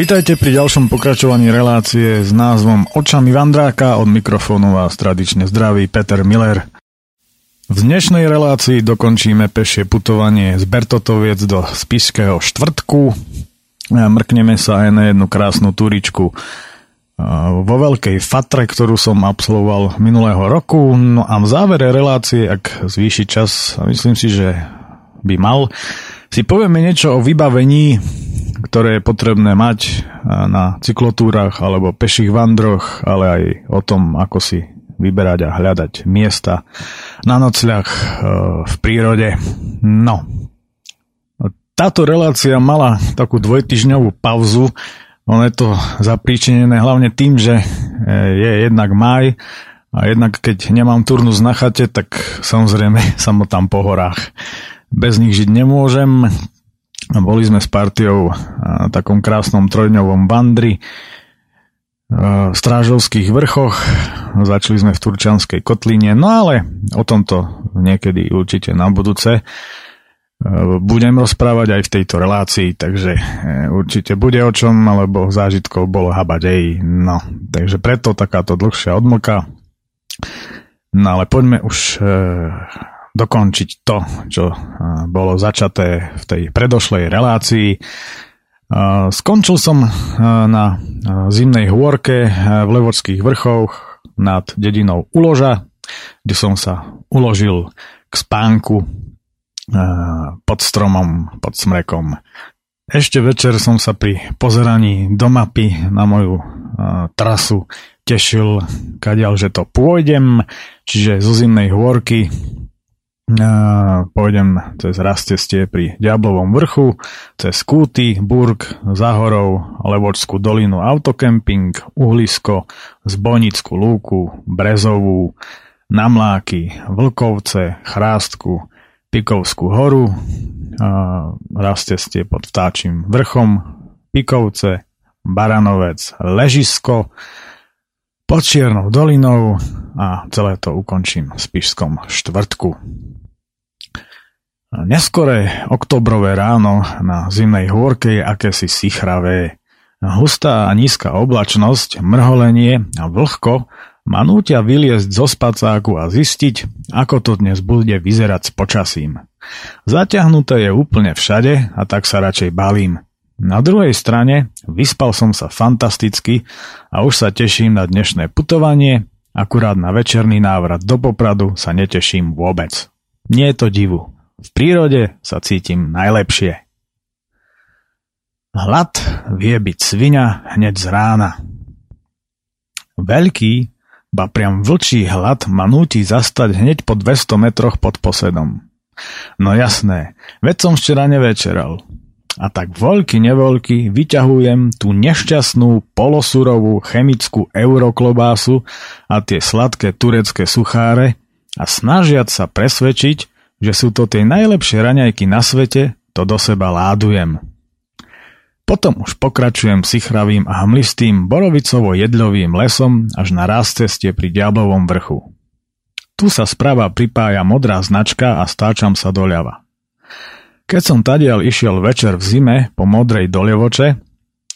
Vítajte pri ďalšom pokračovaní relácie s názvom Očami Vandráka. Od mikrofónu vás tradične zdraví Peter Miller. V dnešnej relácii dokončíme pešie putovanie z Bertotoviec do Spišského štvrtku. Mrkneme sa aj na jednu krásnu turičku vo veľkej fatre, ktorú som absolvoval minulého roku. No a v závere relácie, ak zvýši čas, myslím si, že by mal, si povieme niečo o vybavení, ktoré je potrebné mať na cyklotúrach alebo peších vandroch, ale aj o tom, ako si vyberať a hľadať miesta na nocľah e, v prírode. No, táto relácia mala takú dvojtyžňovú pauzu, ono je to zapríčinené hlavne tým, že e, je jednak maj a jednak keď nemám turnus na chate, tak samozrejme samotám po horách bez nich žiť nemôžem. Boli sme s partiou na takom krásnom trojdňovom bandri v Strážovských vrchoch. Začali sme v Turčanskej kotline, no ale o tomto niekedy určite na budúce budem rozprávať aj v tejto relácii, takže e, určite bude o čom, alebo zážitkov bolo habať aj. No, takže preto takáto dlhšia odmlka. No ale poďme už e, dokončiť to, čo bolo začaté v tej predošlej relácii. Skončil som na zimnej hôrke v Levorských vrchoch nad dedinou Uloža, kde som sa uložil k spánku pod stromom, pod smrekom. Ešte večer som sa pri pozeraní do mapy na moju trasu tešil, kadiaľ, že to pôjdem, čiže zo zimnej hôrky pôjdem cez rastestie pri Diablovom vrchu, cez Kúty, Burg, Zahorov, Levočskú dolinu, autokemping, Uhlisko, Zbojnickú lúku, Brezovú, Namláky, Vlkovce, Chrástku, Pikovskú horu, rastestie pod vtáčim vrchom, Pikovce, Baranovec, Ležisko, pod Čiernou dolinou a celé to ukončím v Spišskom štvrtku. Neskoré oktobrové ráno na zimnej hôrke je akési sichravé. Hustá a nízka oblačnosť, mrholenie a vlhko ma nútia vyliezť zo spacáku a zistiť, ako to dnes bude vyzerať s počasím. Zaťahnuté je úplne všade a tak sa radšej balím. Na druhej strane vyspal som sa fantasticky a už sa teším na dnešné putovanie, akurát na večerný návrat do Popradu sa neteším vôbec. Nie je to divu, v prírode sa cítim najlepšie. Hlad vie byť svinia hneď z rána. Veľký, ba priam vlčí hlad ma núti zastať hneď po 200 metroch pod posedom. No jasné, veď som včera nevečeral. A tak voľky nevoľky vyťahujem tú nešťastnú polosurovú chemickú euroklobásu a tie sladké turecké sucháre a snažiať sa presvedčiť, že sú to tie najlepšie raňajky na svete, to do seba ládujem. Potom už pokračujem sichravým a hmlistým borovicovo-jedľovým lesom až na raz ceste pri Diablovom vrchu. Tu sa sprava pripája modrá značka a stáčam sa doľava. Keď som tadiaľ išiel večer v zime po modrej dolievoče,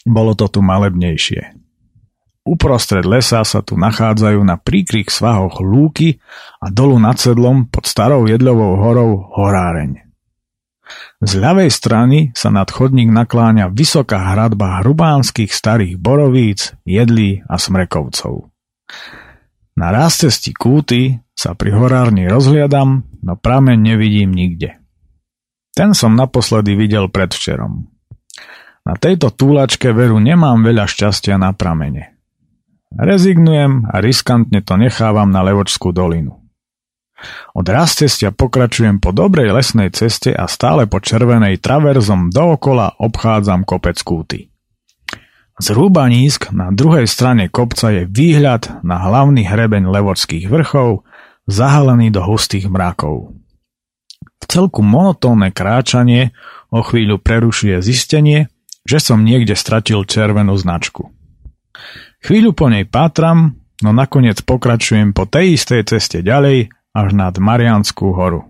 bolo to tu malebnejšie. Uprostred lesa sa tu nachádzajú na príkrych svahoch lúky a dolu nad sedlom pod starou jedľovou horou horáreň. Z ľavej strany sa nad chodník nakláňa vysoká hradba hrubánskych starých borovíc, jedlí a smrekovcov. Na rástesti kúty sa pri horárni rozhliadam, no prameň nevidím nikde. Ten som naposledy videl predvčerom. Na tejto túlačke veru nemám veľa šťastia na pramene. Rezignujem a riskantne to nechávam na Levočskú dolinu. Od rastestia pokračujem po dobrej lesnej ceste a stále po červenej traverzom dookola obchádzam kopec kúty. Zhruba nízk na druhej strane kopca je výhľad na hlavný hrebeň Levočských vrchov, zahalený do hustých mrakov. V celku monotónne kráčanie o chvíľu prerušuje zistenie, že som niekde stratil červenú značku. Chvíľu po nej pátram, no nakoniec pokračujem po tej istej ceste ďalej až nad Marianskú horu.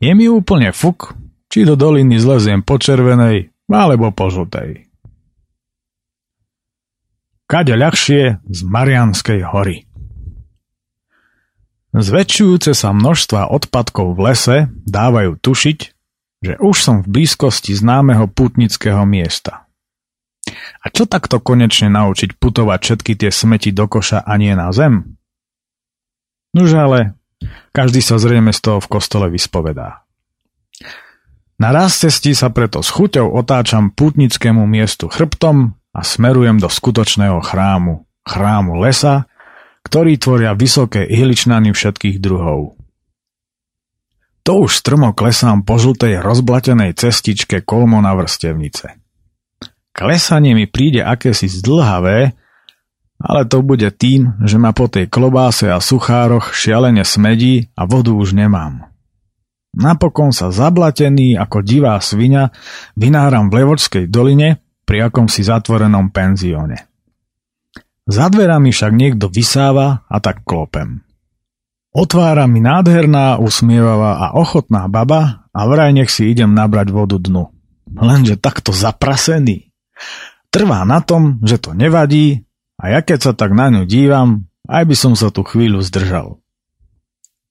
Je mi úplne fuk, či do doliny zleziem po červenej alebo po žltej. kade ľahšie z Marianskej hory. Zväčšujúce sa množstva odpadkov v lese dávajú tušiť, že už som v blízkosti známeho putnického miesta. A čo takto konečne naučiť putovať všetky tie smeti do koša a nie na zem? Nož ale, každý sa zrejme z toho v kostole vyspovedá. Na raz cestí sa preto s chuťou otáčam pútnickému miestu chrbtom a smerujem do skutočného chrámu, chrámu lesa, ktorý tvoria vysoké ihličnany všetkých druhov. To už strmo klesám po žltej rozblatenej cestičke kolmo na vrstevnice. Klesanie mi príde akési zdlhavé, ale to bude tým, že ma po tej klobáse a suchároch šialene smedí a vodu už nemám. Napokon sa zablatený ako divá svinia vynáram v Levočskej doline pri akomsi zatvorenom penzióne. Za dverami však niekto vysáva a tak klopem. Otvára mi nádherná, usmievavá a ochotná baba a vraj nech si idem nabrať vodu dnu. Lenže takto zaprasený. Trvá na tom, že to nevadí a ja keď sa tak na ňu dívam, aj by som sa tu chvíľu zdržal.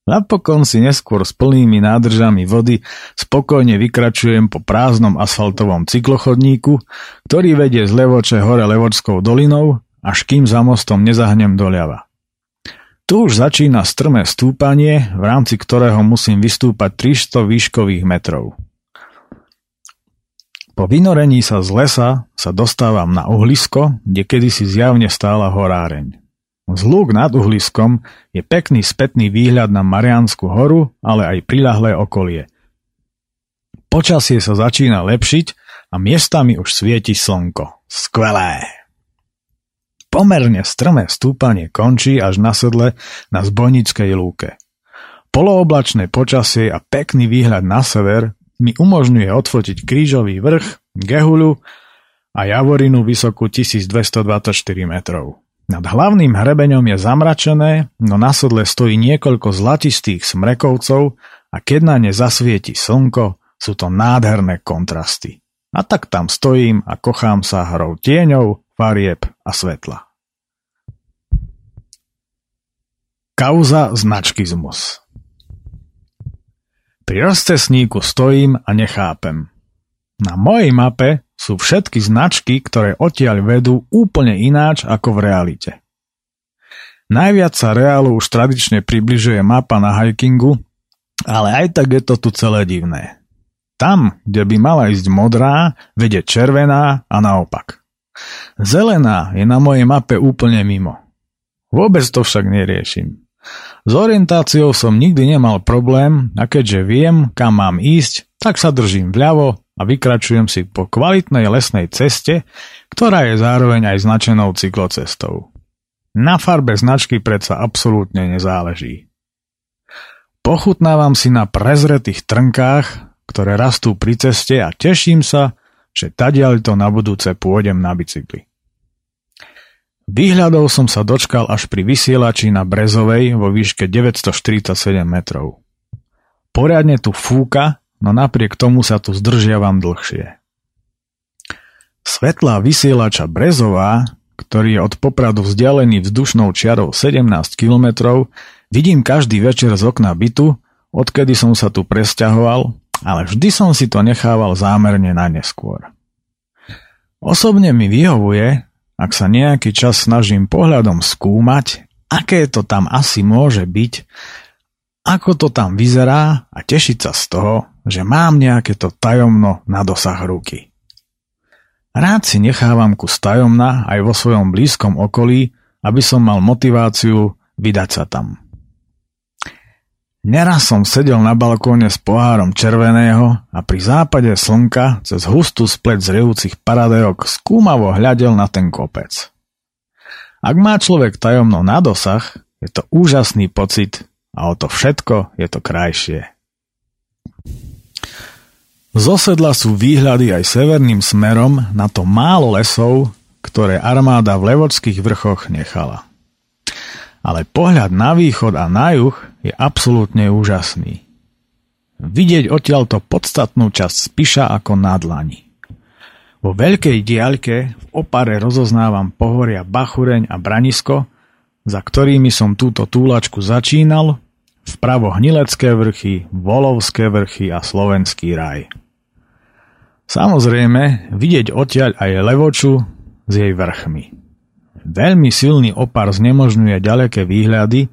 Napokon si neskôr s plnými nádržami vody spokojne vykračujem po prázdnom asfaltovom cyklochodníku, ktorý vedie z Levoče hore Levočskou dolinou až kým za mostom nezahnem doľava. Tu už začína strmé stúpanie, v rámci ktorého musím vystúpať 300 výškových metrov. Po vynorení sa z lesa sa dostávam na uhlisko, kde kedysi zjavne stála horáreň. Z lúk nad uhliskom je pekný spätný výhľad na Mariánsku horu, ale aj prilahlé okolie. Počasie sa začína lepšiť a miestami už svieti slnko. Skvelé! Pomerne strmé stúpanie končí až na sedle na zbojnickej lúke. Polooblačné počasie a pekný výhľad na sever mi umožňuje odfotiť krížový vrch, gehuľu a javorinu vysokú 1224 metrov. Nad hlavným hrebeňom je zamračené, no na sedle stojí niekoľko zlatistých smrekovcov a keď na ne zasvieti slnko, sú to nádherné kontrasty. A tak tam stojím a kochám sa hrou tieňov, farieb a svetla. Kauza značkizmus Pri rozcesníku stojím a nechápem. Na mojej mape sú všetky značky, ktoré odtiaľ vedú úplne ináč ako v realite. Najviac sa reálu už tradične približuje mapa na hikingu, ale aj tak je to tu celé divné. Tam, kde by mala ísť modrá, vedie červená a naopak. Zelená je na mojej mape úplne mimo. Vôbec to však neriešim. S orientáciou som nikdy nemal problém a keďže viem, kam mám ísť, tak sa držím vľavo a vykračujem si po kvalitnej lesnej ceste, ktorá je zároveň aj značenou cyklocestou. Na farbe značky predsa absolútne nezáleží. Pochutnávam si na prezretých trnkách, ktoré rastú pri ceste a teším sa, že tadiaľ to na budúce pôjdem na bicykli. Výhľadov som sa dočkal až pri vysielači na Brezovej vo výške 947 metrov. Poriadne tu fúka, no napriek tomu sa tu zdržiavam dlhšie. Svetlá vysielača Brezová, ktorý je od Popradu vzdialený vzdušnou čiarou 17 km, vidím každý večer z okna bytu, odkedy som sa tu presťahoval, ale vždy som si to nechával zámerne na neskôr. Osobne mi vyhovuje, ak sa nejaký čas snažím pohľadom skúmať, aké to tam asi môže byť, ako to tam vyzerá a tešiť sa z toho, že mám nejaké to tajomno na dosah ruky. Rád si nechávam kus tajomna aj vo svojom blízkom okolí, aby som mal motiváciu vydať sa tam. Neraz som sedel na balkóne s pohárom červeného a pri západe slnka cez hustú splet zrejúcich paradajok skúmavo hľadel na ten kopec. Ak má človek tajomno na dosah, je to úžasný pocit a o to všetko je to krajšie. Z osedla sú výhľady aj severným smerom na to málo lesov, ktoré armáda v Levodských vrchoch nechala ale pohľad na východ a na juh je absolútne úžasný. Vidieť odtiaľto podstatnú časť Spiša ako na dlani. Vo veľkej diaľke v opare rozoznávam pohoria Bachureň a Branisko, za ktorými som túto túlačku začínal, vpravo Hnilecké vrchy, Volovské vrchy a Slovenský raj. Samozrejme, vidieť odtiaľ aj Levoču s jej vrchmi. Veľmi silný opar znemožňuje ďaleké výhľady,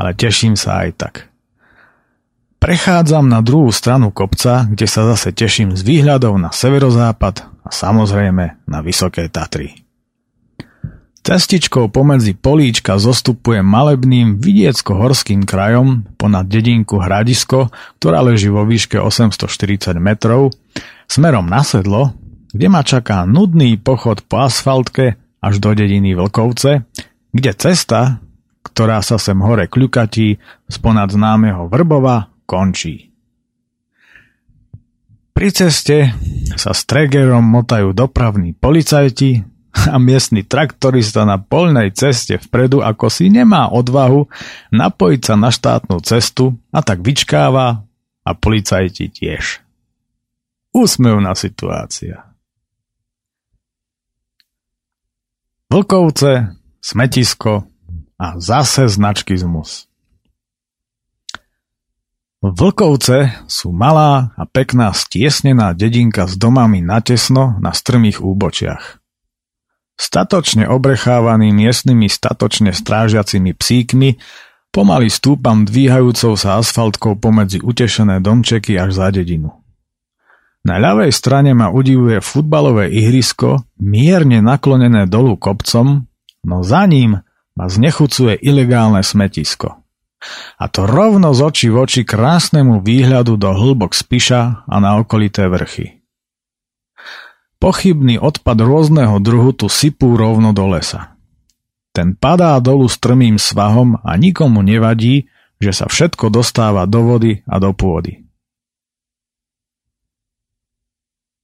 ale teším sa aj tak. Prechádzam na druhú stranu kopca, kde sa zase teším z výhľadov na severozápad a samozrejme na Vysoké Tatry. Cestičkou pomedzi políčka zostupuje malebným vidiecko-horským krajom ponad dedinku Hradisko, ktorá leží vo výške 840 metrov, smerom na sedlo, kde ma čaká nudný pochod po asfaltke až do dediny Vlkovce, kde cesta, ktorá sa sem hore kľukatí z ponad známeho Vrbova, končí. Pri ceste sa s Tregerom motajú dopravní policajti a miestny traktorista na polnej ceste vpredu ako si nemá odvahu napojiť sa na štátnu cestu a tak vyčkáva a policajti tiež. Úsmevná situácia. Vlkovce, smetisko a zase značky zmus. Vlkovce sú malá a pekná stiesnená dedinka s domami natesno na strmých úbočiach. Statočne obrechávaný miestnymi statočne strážiacimi psíkmi pomaly stúpam dvíhajúcou sa asfaltkou pomedzi utešené domčeky až za dedinu. Na ľavej strane ma udivuje futbalové ihrisko, mierne naklonené dolu kopcom, no za ním ma znechucuje ilegálne smetisko. A to rovno z očí v oči krásnemu výhľadu do hlbok Spiša a na okolité vrchy. Pochybný odpad rôzneho druhu tu sypú rovno do lesa. Ten padá dolu strmým svahom a nikomu nevadí, že sa všetko dostáva do vody a do pôdy.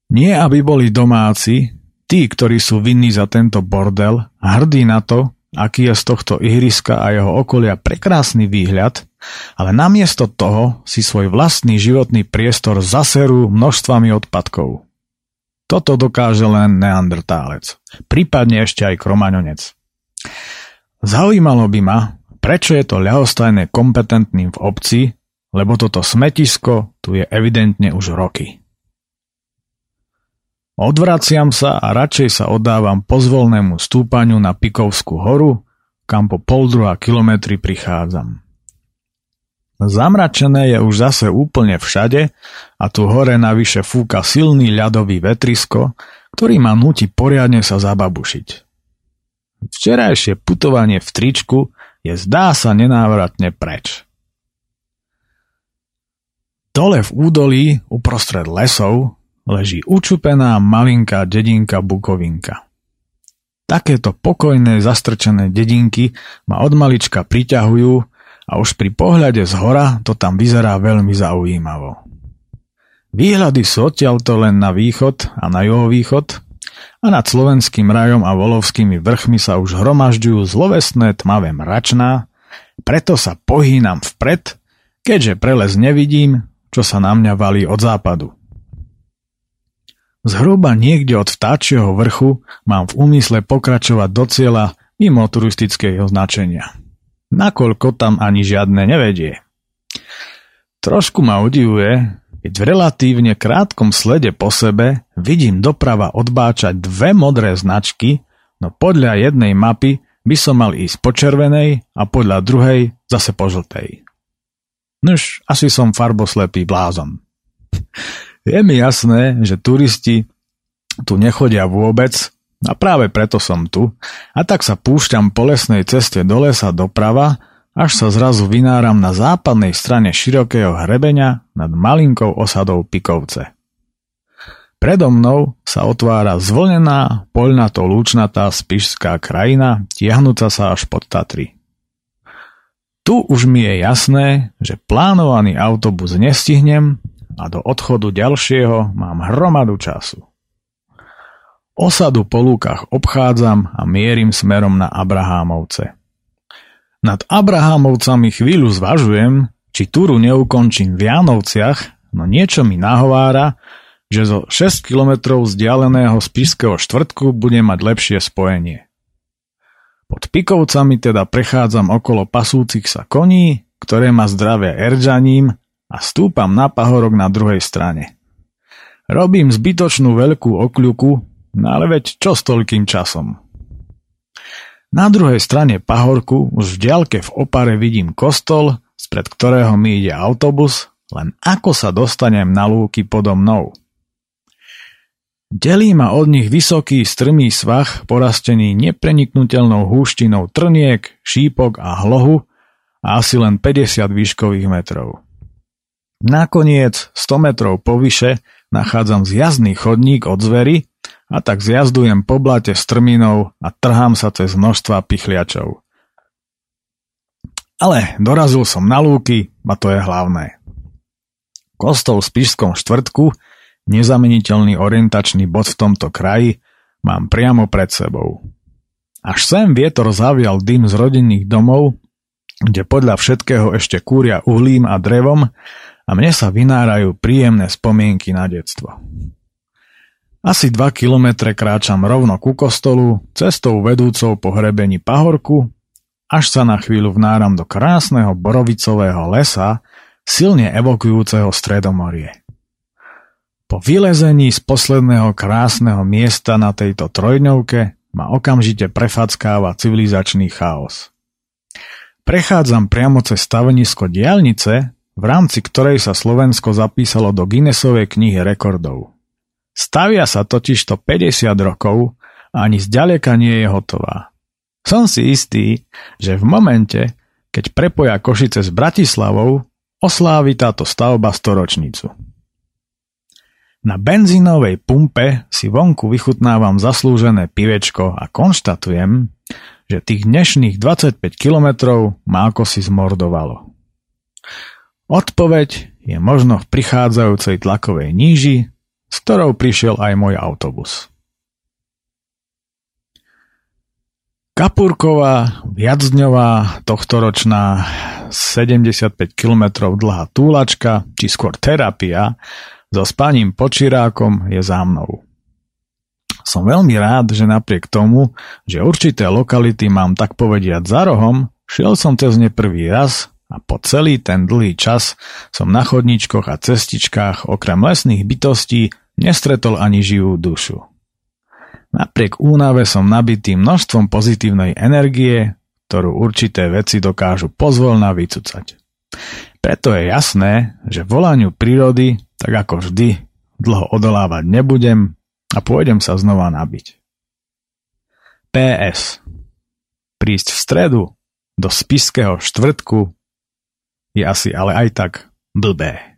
Nie aby boli domáci, tí, ktorí sú vinní za tento bordel, hrdí na to, aký je z tohto ihriska a jeho okolia prekrásny výhľad, ale namiesto toho si svoj vlastný životný priestor zaserú množstvami odpadkov. Toto dokáže len neandrtálec, prípadne ešte aj kromaňonec. Zaujímalo by ma, prečo je to ľahostajné kompetentným v obci, lebo toto smetisko tu je evidentne už roky. Odvraciam sa a radšej sa oddávam pozvolnému stúpaniu na Pikovskú horu, kam po pol druhá kilometri prichádzam. Zamračené je už zase úplne všade a tu hore navyše fúka silný ľadový vetrisko, ktorý ma nutí poriadne sa zababušiť. Včerajšie putovanie v tričku je zdá sa nenávratne preč. Dole v údolí, uprostred lesov, leží učupená malinká dedinka Bukovinka. Takéto pokojné zastrčené dedinky ma od malička priťahujú a už pri pohľade z hora to tam vyzerá veľmi zaujímavo. Výhľady sú odtiaľto len na východ a na juhovýchod a nad slovenským rajom a volovskými vrchmi sa už hromažďujú zlovesné tmavé mračná, preto sa pohýnam vpred, keďže prelez nevidím, čo sa na mňa valí od západu. Zhruba niekde od vtáčieho vrchu mám v úmysle pokračovať do cieľa mimo turistického značenia. Nakoľko tam ani žiadne nevedie. Trošku ma udivuje, keď v relatívne krátkom slede po sebe vidím doprava odbáčať dve modré značky, no podľa jednej mapy by som mal ísť po červenej a podľa druhej zase po žltej. Nož, asi som farboslepý blázon. Je mi jasné, že turisti tu nechodia vôbec a práve preto som tu a tak sa púšťam po lesnej ceste do lesa doprava, až sa zrazu vynáram na západnej strane širokého hrebenia nad malinkou osadou Pikovce. Predo mnou sa otvára zvlnená, poľnato lúčnatá spišská krajina, tiahnúca sa až pod Tatry. Tu už mi je jasné, že plánovaný autobus nestihnem a do odchodu ďalšieho mám hromadu času. Osadu po lúkach obchádzam a mierim smerom na Abrahámovce. Nad Abrahámovcami chvíľu zvažujem, či túru neukončím v Jánovciach, no niečo mi nahovára, že zo 6 kilometrov vzdialeného Spišského štvrtku bude mať lepšie spojenie. Pod Pikovcami teda prechádzam okolo pasúcich sa koní, ktoré ma zdravia eržaním a stúpam na pahorok na druhej strane. Robím zbytočnú veľkú okľuku, no ale veď čo s toľkým časom? Na druhej strane pahorku už v diaľke v opare vidím kostol, spred ktorého mi ide autobus, len ako sa dostanem na lúky podo mnou. Delí ma od nich vysoký strmý svah porastený nepreniknutelnou húštinou trniek, šípok a hlohu a asi len 50 výškových metrov. Nakoniec 100 metrov povyše nachádzam zjazdný chodník od zvery a tak zjazdujem po blate strminou a trhám sa cez množstva pichliačov. Ale dorazil som na lúky a to je hlavné. Kostol v Spišskom štvrtku nezameniteľný orientačný bod v tomto kraji, mám priamo pred sebou. Až sem vietor zavial dym z rodinných domov, kde podľa všetkého ešte kúria uhlím a drevom a mne sa vynárajú príjemné spomienky na detstvo. Asi 2 kilometre kráčam rovno ku kostolu, cestou vedúcou po hrebení pahorku, až sa na chvíľu vnáram do krásneho borovicového lesa, silne evokujúceho stredomorie. Po vylezení z posledného krásneho miesta na tejto trojňovke ma okamžite prefackáva civilizačný chaos. Prechádzam priamo cez stavenisko diálnice, v rámci ktorej sa Slovensko zapísalo do Guinnessovej knihy rekordov. Stavia sa totižto 50 rokov a ani zďaleka nie je hotová. Som si istý, že v momente, keď prepoja Košice s Bratislavou, oslávi táto stavba storočnicu. Na benzínovej pumpe si vonku vychutnávam zaslúžené pivečko a konštatujem, že tých dnešných 25 kilometrov ma ako si zmordovalo. Odpoveď je možno v prichádzajúcej tlakovej níži, s ktorou prišiel aj môj autobus. Kapurková, viacdňová, tohtoročná, 75 km dlhá túlačka, či skôr terapia, so spaním počirákom je za mnou. Som veľmi rád, že napriek tomu, že určité lokality mám tak povediať za rohom, šiel som cez ne prvý raz a po celý ten dlhý čas som na chodničkoch a cestičkách okrem lesných bytostí nestretol ani živú dušu. Napriek únave som nabitý množstvom pozitívnej energie, ktorú určité veci dokážu pozvolna vycúcať. Preto je jasné, že volaniu prírody tak ako vždy, dlho odolávať nebudem a pôjdem sa znova nabiť. PS. Prísť v stredu do spiského štvrtku je asi ale aj tak blbé.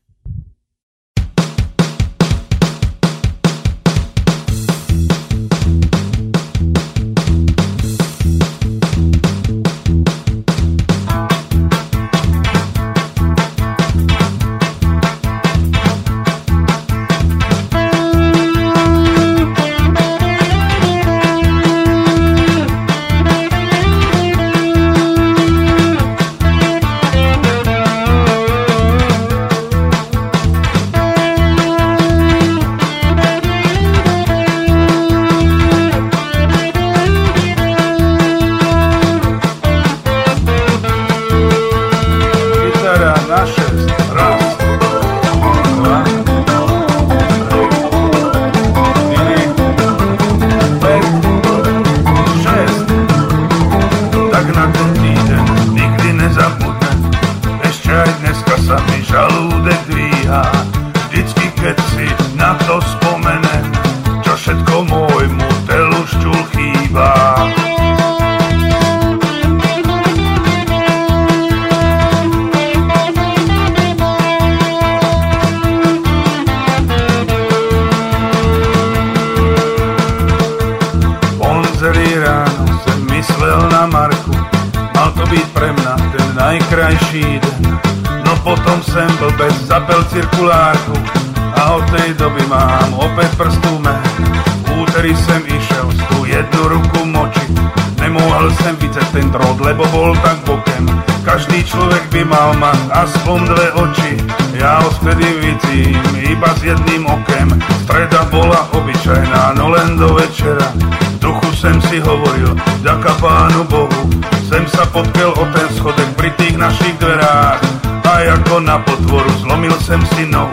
Dverách A ako na potvoru zlomil sem si nohu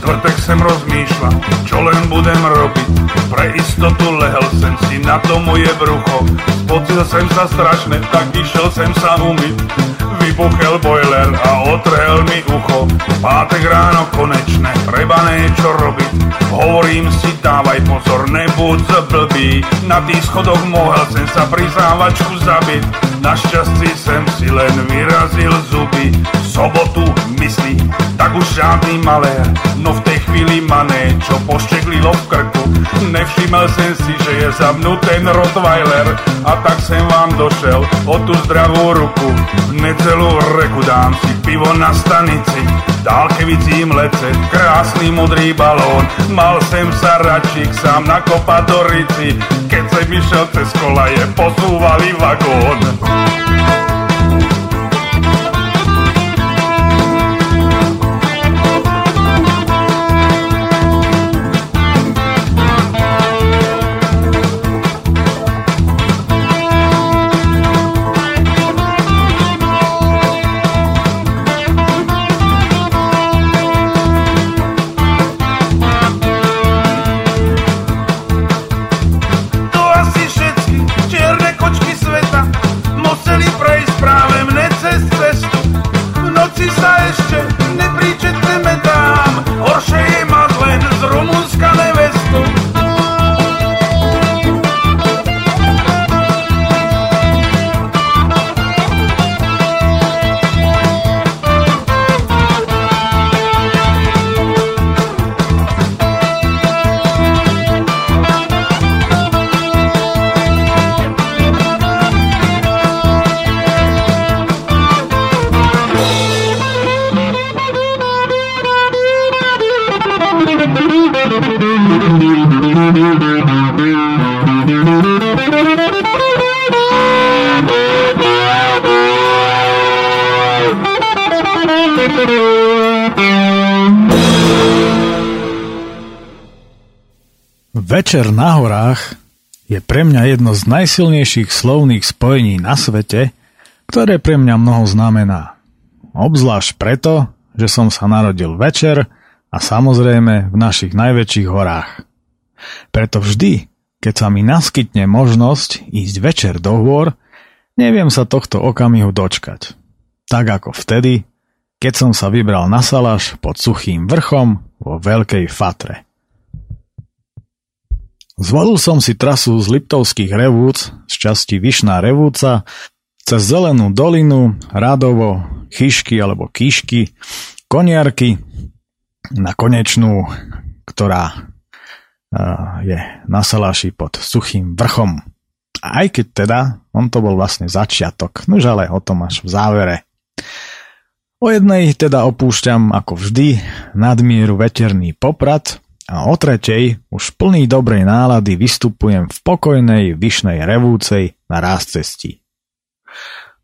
Štvrtek sem rozmýšľa, čo len budem robiť Pre istotu lehel sem si na to moje brucho Spocil sem sa strašne, tak išiel sem sa umyť vybuchel boiler a otrhel mi ucho. Pátek ráno konečné, treba niečo robiť. Hovorím si, dávaj pozor, nebuď blbý. Na tých schodoch mohol sem sa pri závačku zabiť. Našťastie sem si len vyrazil zuby. Sobotu myslí, tak už žiadny malér. No v tej chvíli mané, čo pošteklilo v krku. Nevšimel som si, že je zamnutý Rottweiler. A tak sem vám došel o tú zdravú ruku. Hned celú reku dám si pivo na stanici Dálke vidím lecet, krásny modrý balón. Mal sem sa račík sám na kopadorici Keď sem išiel cez kolaje, posúvali vagón Večer na horách je pre mňa jedno z najsilnejších slovných spojení na svete, ktoré pre mňa mnoho znamená. Obzvlášť preto, že som sa narodil večer a samozrejme v našich najväčších horách. Preto vždy, keď sa mi naskytne možnosť ísť večer do hôr, neviem sa tohto okamihu dočkať. Tak ako vtedy, keď som sa vybral na salaš pod suchým vrchom vo Veľkej Fatre. Zvolil som si trasu z Liptovských revúc z časti Vyšná revúca cez Zelenú dolinu, Radovo, Chyšky alebo Kišky, Koniarky na konečnú, ktorá je na Salaši pod suchým vrchom. Aj keď teda, on to bol vlastne začiatok, nož ale o tom až v závere. O jednej teda opúšťam ako vždy nadmieru veterný poprad, a o tretej už plný dobrej nálady vystupujem v pokojnej vyšnej revúcej na ráz cestí.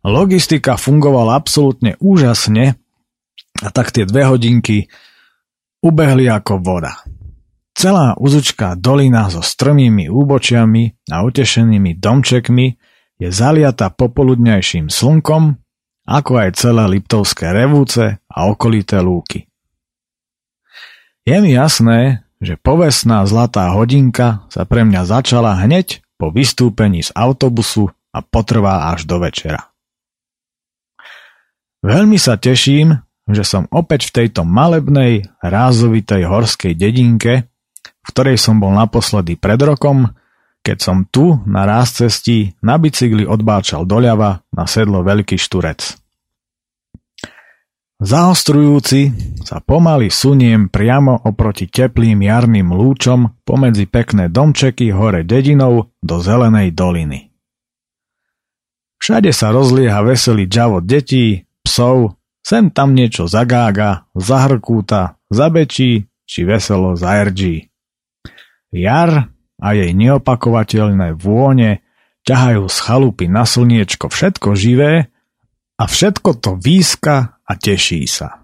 Logistika fungovala absolútne úžasne a tak tie dve hodinky ubehli ako voda. Celá uzučká dolina so strmými úbočiami a utešenými domčekmi je zaliata popoludňajším slnkom, ako aj celé Liptovské revúce a okolité lúky. Je mi jasné, že povestná zlatá hodinka sa pre mňa začala hneď po vystúpení z autobusu a potrvá až do večera. Veľmi sa teším, že som opäť v tejto malebnej, rázovitej horskej dedinke, v ktorej som bol naposledy pred rokom, keď som tu na ráz cestí na bicykli odbáčal doľava na sedlo Veľký Šturec. Zaostrujúci sa pomaly suniem priamo oproti teplým jarným lúčom pomedzi pekné domčeky hore dedinou do zelenej doliny. Všade sa rozlieha veselý džavo detí, psov, sem tam niečo zagága, zahrkúta, zabečí či veselo zaerdží. Jar a jej neopakovateľné vône ťahajú z chalupy na slniečko všetko živé a všetko to výska a teší sa.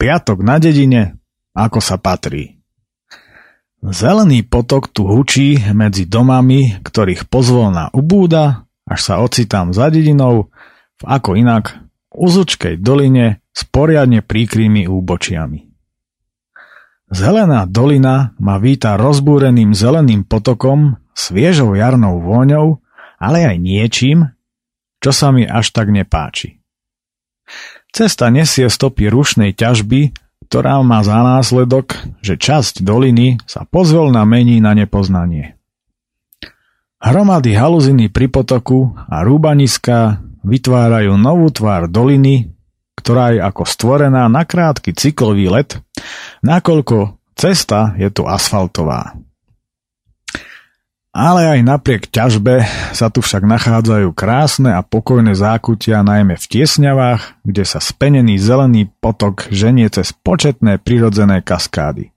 piatok na dedine, ako sa patrí. Zelený potok tu hučí medzi domami, ktorých pozvolná ubúda, až sa ocitám za dedinou, v ako inak uzučkej doline s poriadne príkrými úbočiami. Zelená dolina ma víta rozbúreným zeleným potokom, sviežou jarnou vôňou, ale aj niečím, čo sa mi až tak nepáči. Cesta nesie stopy rušnej ťažby, ktorá má za následok, že časť doliny sa pozvolna mení na nepoznanie. Hromady haluziny pri potoku a rúbaniska vytvárajú novú tvár doliny, ktorá je ako stvorená na krátky cyklový let, nakoľko cesta je tu asfaltová. Ale aj napriek ťažbe sa tu však nachádzajú krásne a pokojné zákutia najmä v tiesňavách, kde sa spenený zelený potok ženie cez početné prirodzené kaskády.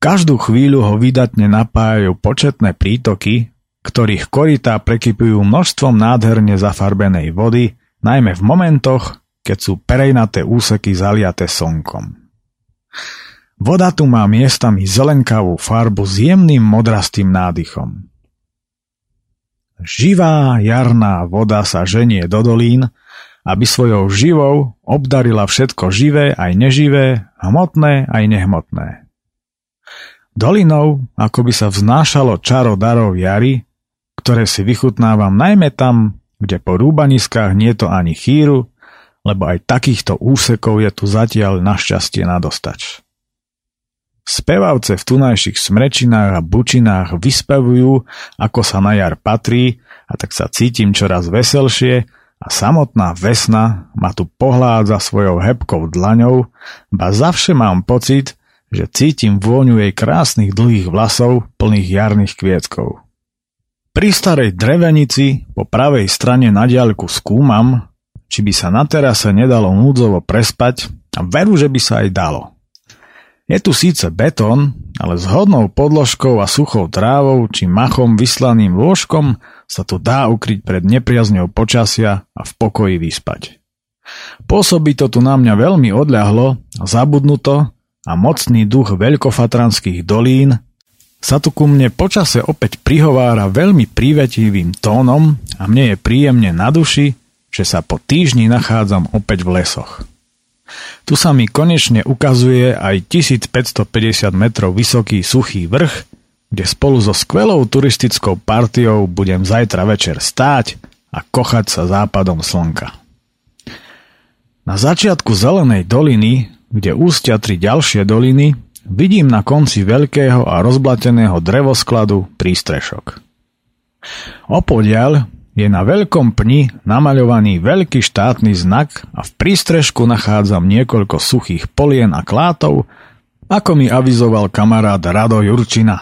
Každú chvíľu ho vydatne napájajú početné prítoky, ktorých korytá prekypujú množstvom nádherne zafarbenej vody, najmä v momentoch, keď sú perejnaté úseky zaliaté slnkom. Voda tu má miestami zelenkavú farbu s jemným modrastým nádychom. Živá jarná voda sa ženie do dolín, aby svojou živou obdarila všetko živé aj neživé, hmotné aj nehmotné. Dolinou ako by sa vznášalo čaro darov jary, ktoré si vychutnávam najmä tam, kde po rúbaniskách nie to ani chýru, lebo aj takýchto úsekov je tu zatiaľ našťastie nadostač. Spevavce v tunajších smrečinách a bučinách vyspevujú, ako sa na jar patrí a tak sa cítim čoraz veselšie a samotná vesna ma tu pohládza svojou hebkou dlaňou, ba zavše mám pocit, že cítim vôňu jej krásnych dlhých vlasov plných jarných kvietkov. Pri starej drevenici po pravej strane na diaľku skúmam, či by sa na terase nedalo núdzovo prespať a veru, že by sa aj dalo. Je tu síce betón, ale s hodnou podložkou a suchou trávou či machom vyslaným lôžkom sa tu dá ukryť pred nepriazňou počasia a v pokoji vyspať. Pôsobí to tu na mňa veľmi odľahlo, zabudnuto a mocný duch veľkofatranských dolín sa tu ku mne počase opäť prihovára veľmi prívetivým tónom a mne je príjemne na duši, že sa po týždni nachádzam opäť v lesoch. Tu sa mi konečne ukazuje aj 1550 metrov vysoký suchý vrch, kde spolu so skvelou turistickou partiou budem zajtra večer stáť a kochať sa západom slnka. Na začiatku zelenej doliny, kde ústia tri ďalšie doliny, vidím na konci veľkého a rozblateného drevoskladu prístrešok. Opodiaľ je na veľkom pni namaľovaný veľký štátny znak a v prístrežku nachádzam niekoľko suchých polien a klátov, ako mi avizoval kamarát Rado Jurčina.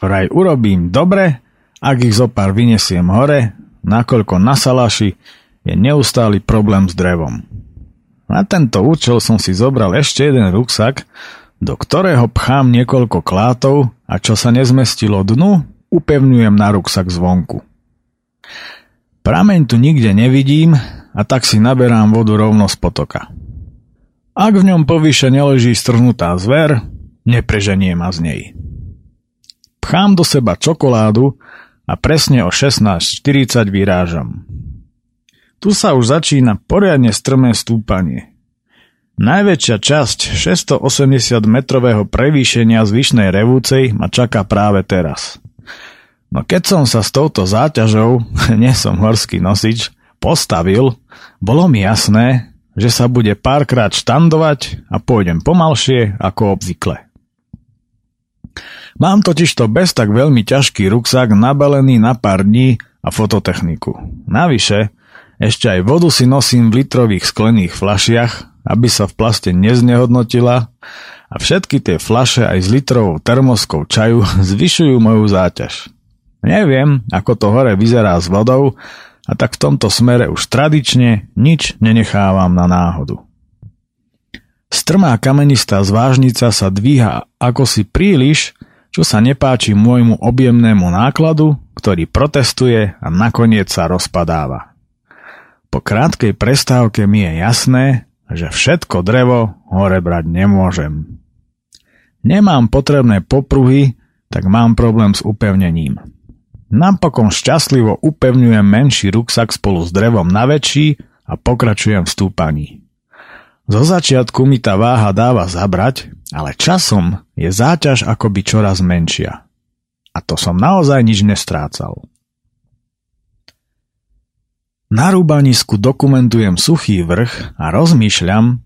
Vraj urobím dobre, ak ich zo pár vyniesiem hore, nakoľko na salaši je neustály problém s drevom. Na tento účel som si zobral ešte jeden ruksak, do ktorého pchám niekoľko klátov a čo sa nezmestilo dnu, upevňujem na ruksak zvonku. Prameň tu nikde nevidím a tak si naberám vodu rovno z potoka. Ak v ňom povyše neleží strhnutá zver, nepreženie ma z nej. Pchám do seba čokoládu a presne o 16.40 vyrážam. Tu sa už začína poriadne strmé stúpanie. Najväčšia časť 680 metrového prevýšenia zvyšnej revúcej ma čaká práve teraz – No keď som sa s touto záťažou, nie som horský nosič, postavil, bolo mi jasné, že sa bude párkrát štandovať a pôjdem pomalšie ako obvykle. Mám totižto bez tak veľmi ťažký ruksak nabalený na pár dní a fototechniku. Navyše, ešte aj vodu si nosím v litrových sklených flašiach, aby sa v plaste neznehodnotila a všetky tie flaše aj s litrovou termoskou čaju zvyšujú moju záťaž. Neviem, ako to hore vyzerá s vodou, a tak v tomto smere už tradične nič nenechávam na náhodu. Strmá kamenistá zvážnica sa dvíha ako si príliš, čo sa nepáči môjmu objemnému nákladu, ktorý protestuje a nakoniec sa rozpadáva. Po krátkej prestávke mi je jasné, že všetko drevo hore brať nemôžem. Nemám potrebné popruhy, tak mám problém s upevnením. Napokon šťastlivo upevňujem menší ruksak spolu s drevom na väčší a pokračujem v stúpaní. Zo začiatku mi tá váha dáva zabrať, ale časom je záťaž akoby čoraz menšia. A to som naozaj nič nestrácal. Na rúbanisku dokumentujem suchý vrch a rozmýšľam,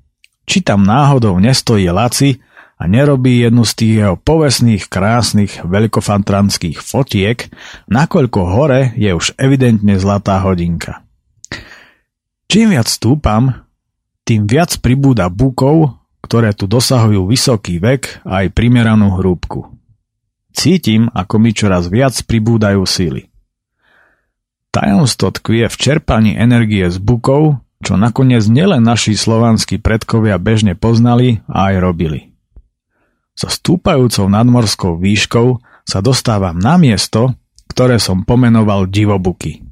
či tam náhodou nestojí Laci a nerobí jednu z tých jeho povestných krásnych veľkofantranských fotiek, nakoľko hore je už evidentne zlatá hodinka. Čím viac stúpam, tým viac pribúda bukov, ktoré tu dosahujú vysoký vek a aj primeranú hrúbku. Cítim, ako mi čoraz viac pribúdajú síly. Tajomstvo tkvie v čerpaní energie z bukov, čo nakoniec nielen naši slovanskí predkovia bežne poznali a aj robili. So stúpajúcou nadmorskou výškou sa dostávam na miesto, ktoré som pomenoval divobuky.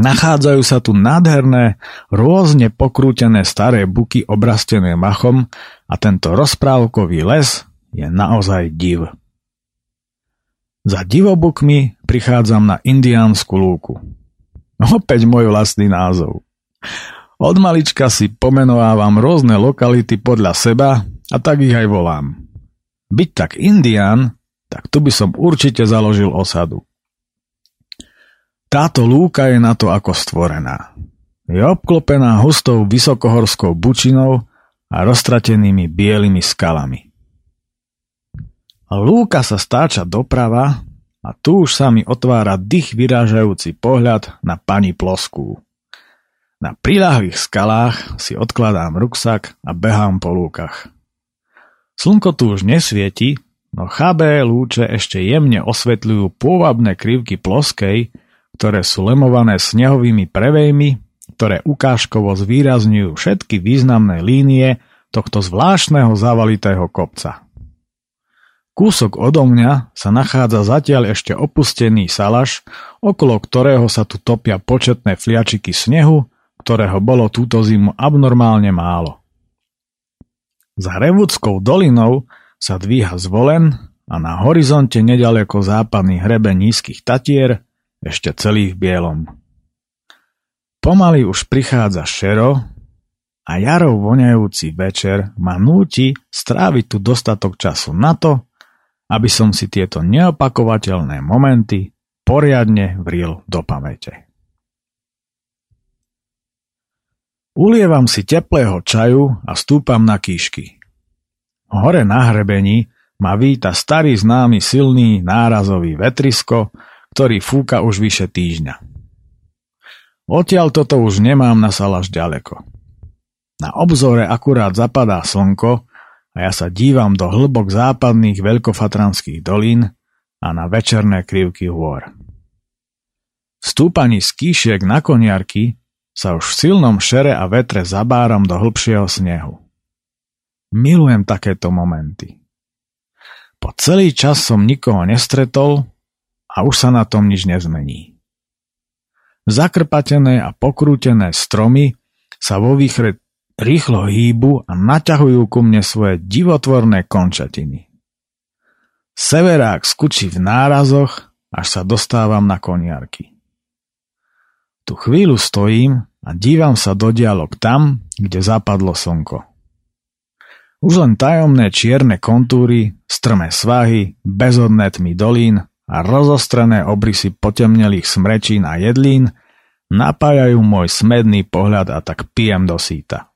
Nachádzajú sa tu nádherné, rôzne pokrútené staré buky obrastené machom a tento rozprávkový les je naozaj div. Za divobukmi prichádzam na indiánsku lúku. Opäť môj vlastný názov. Od malička si pomenovávam rôzne lokality podľa seba a tak ich aj volám. Byť tak indián, tak tu by som určite založil osadu. Táto lúka je na to ako stvorená. Je obklopená hustou vysokohorskou bučinou a roztratenými bielými skalami. Lúka sa stáča doprava a tu už sa mi otvára dých vyrážajúci pohľad na pani Ploskú. Na priláhlých skalách si odkladám ruksak a behám po lúkach. Slnko tu už nesvieti, no chabé lúče ešte jemne osvetľujú pôvabné krivky ploskej, ktoré sú lemované snehovými prevejmi, ktoré ukážkovo zvýrazňujú všetky významné línie tohto zvláštneho zavalitého kopca. Kúsok odo mňa sa nachádza zatiaľ ešte opustený salaš, okolo ktorého sa tu topia početné fliačiky snehu, ktorého bolo túto zimu abnormálne málo. Za Revúdskou dolinou sa dvíha zvolen a na horizonte nedaleko západný hrebe nízkych tatier, ešte celý v bielom. Pomaly už prichádza šero a jarov voňajúci večer ma núti stráviť tu dostatok času na to, aby som si tieto neopakovateľné momenty poriadne vril do pamäte. Ulievam si teplého čaju a stúpam na kýšky. Hore na hrebení ma víta starý známy silný nárazový vetrisko, ktorý fúka už vyše týždňa. Odtiaľ toto už nemám na salaš ďaleko. Na obzore akurát zapadá slnko a ja sa dívam do hlbok západných veľkofatranských dolín a na večerné krivky hôr. V stúpaní z kýšiek na koniarky sa už v silnom šere a vetre zabáram do hĺbšieho snehu. Milujem takéto momenty. Po celý čas som nikoho nestretol a už sa na tom nič nezmení. Zakrpatené a pokrútené stromy sa vo výchre rýchlo hýbu a naťahujú ku mne svoje divotvorné končatiny. Severák skučí v nárazoch, až sa dostávam na koniarky. Tu chvíľu stojím a dívam sa do dialog tam, kde zapadlo slnko. Už len tajomné čierne kontúry, strmé svahy, bezodné tmy dolín a rozostrené obrysy potemnelých smrečín a jedlín napájajú môj smedný pohľad a tak pijem do síta.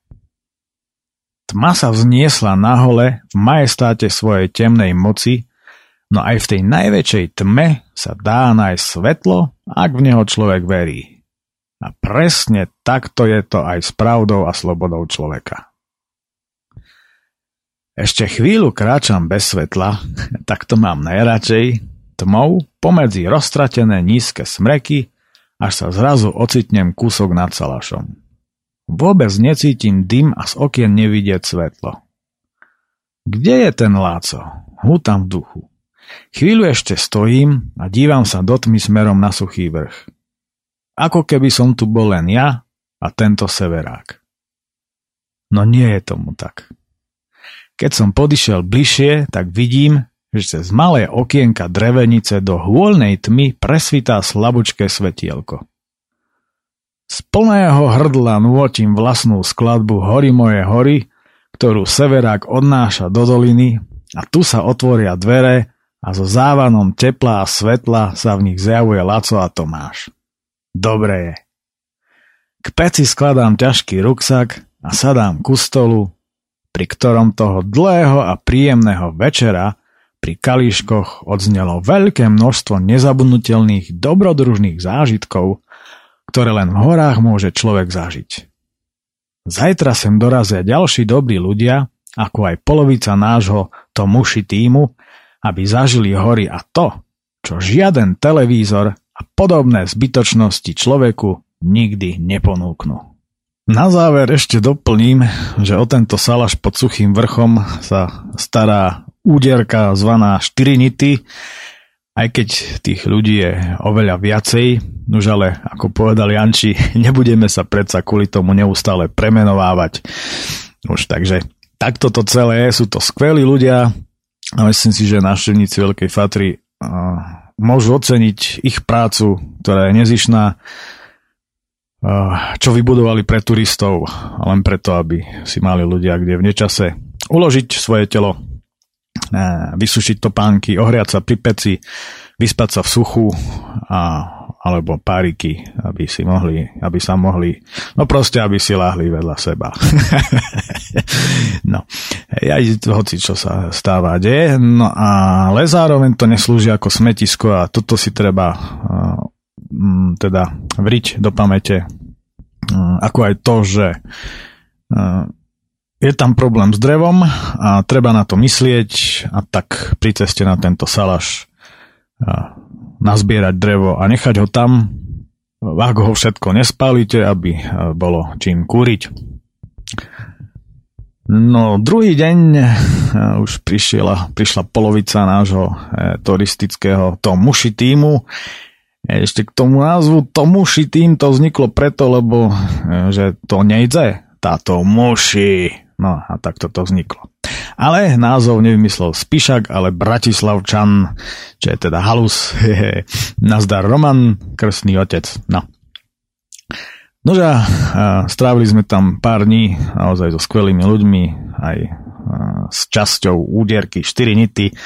Tma sa vzniesla nahole v majestáte svojej temnej moci, no aj v tej najväčšej tme sa dá nájsť svetlo, ak v neho človek verí. A presne takto je to aj s pravdou a slobodou človeka. Ešte chvíľu kráčam bez svetla, tak to mám najradšej, tmou pomedzi roztratené nízke smreky, až sa zrazu ocitnem kúsok nad salašom. Vôbec necítim dym a z okien nevidieť svetlo. Kde je ten Láco? Hútam v duchu. Chvíľu ešte stojím a dívam sa do tmy smerom na suchý vrch. Ako keby som tu bol len ja a tento severák. No nie je tomu tak. Keď som podišiel bližšie, tak vidím, že cez malé okienka drevenice do hôľnej tmy presvitá slabúčké svetielko. Z plného hrdla nôtim vlastnú skladbu Hory moje hory, ktorú severák odnáša do doliny a tu sa otvoria dvere a so závanom tepla a svetla sa v nich zjavuje Laco a Tomáš. Dobre je. K peci skladám ťažký ruksak a sadám ku stolu, pri ktorom toho dlhého a príjemného večera pri kalíškoch odznelo veľké množstvo nezabudnutelných dobrodružných zážitkov, ktoré len v horách môže človek zažiť. Zajtra sem dorazia ďalší dobrí ľudia, ako aj polovica nášho to muši týmu, aby zažili hory a to, čo žiaden televízor a podobné zbytočnosti človeku nikdy neponúknú. Na záver ešte doplním, že o tento salaš pod suchým vrchom sa stará úderka zvaná 4 nity, aj keď tých ľudí je oveľa viacej, nuž ale, ako povedal Janči, nebudeme sa predsa kvôli tomu neustále premenovávať. Už takže takto to celé sú to skvelí ľudia a myslím si, že návštevníci Veľkej Fatry uh, môžu oceniť ich prácu, ktorá je nezišná čo vybudovali pre turistov, len preto, aby si mali ľudia kde v nečase uložiť svoje telo, vysušiť topánky, ohriať sa pri peci, vyspať sa v suchu a, alebo páriky, aby si mohli, aby sa mohli, no proste, aby si láhli vedľa seba. no, aj hoci čo sa stáva, deje. No ale zároveň to neslúži ako smetisko a toto si treba Mm, teda vriť do pamäte, ako aj to, že je tam problém s drevom a treba na to myslieť a tak pri ceste na tento salaš nazbierať drevo a nechať ho tam, ak ho všetko nespálite, aby bolo čím kúriť. No, druhý deň už prišiela, prišla polovica nášho e, turistického to muši týmu. Ešte k tomu názvu tomu tým to vzniklo preto, lebo že to nejde, táto muši. No a takto to vzniklo. Ale názov nevymyslel Spišak, ale Bratislavčan, čo je teda halus. Nazdar Roman, krstný otec. No. Nože, strávili sme tam pár dní naozaj so skvelými ľuďmi, aj s časťou úderky 4 nity.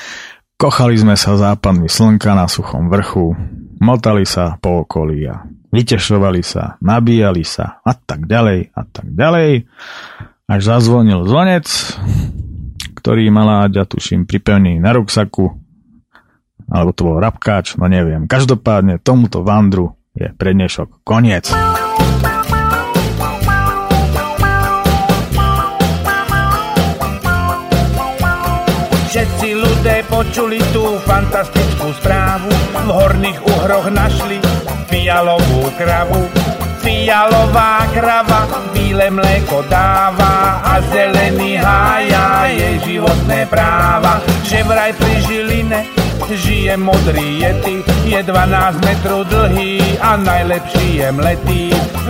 Kochali sme sa západmi slnka na suchom vrchu, motali sa po okolí a vytešovali sa, nabíjali sa a tak ďalej a tak ďalej. Až zazvonil zvonec, ktorý mala ja tuším pripevnený na ruksaku, alebo to bol rapkáč, no neviem. Každopádne tomuto vandru je prednešok koniec. Všetci ľudia počuli tú fantastickú správu, v horných uhroch našli fialovú kravu. Fialová krava bíle mléko dáva a zelený hája jej životné práva. Že vraj pri Žiline žije modrý jety, je 12 metrov dlhý a najlepší je mletý.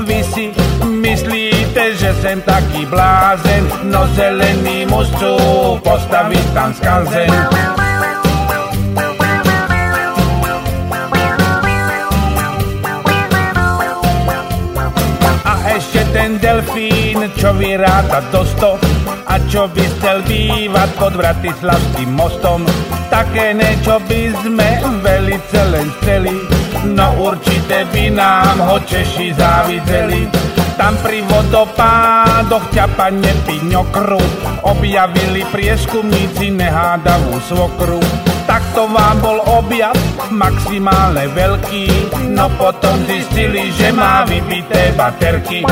Vy si myslíte, že sem taký blázen, no zelený muscu postaviť tam skanzen. Ten delfín, čo vyráta do sto, a čo by chcel bývať pod Bratislavským mostom, také niečo by sme velice len chceli, no určite by nám ho Češi závideli. Tam pri vodopádoch ťapanie piňokru objavili prieskumníci nehádavú svokru. Takto vám bol objad maximálne veľký, no potom zistili, že má vybité baterky.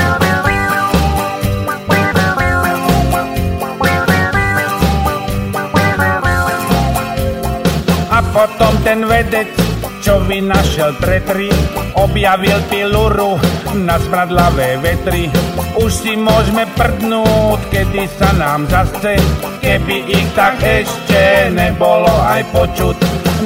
A potom ten vedec, čo vynašel tretry, objavil piluru na smradlavé vetry. Už si môžeme prdnúť, kedy sa nám zase, keby ich tak ešte nebolo aj počuť.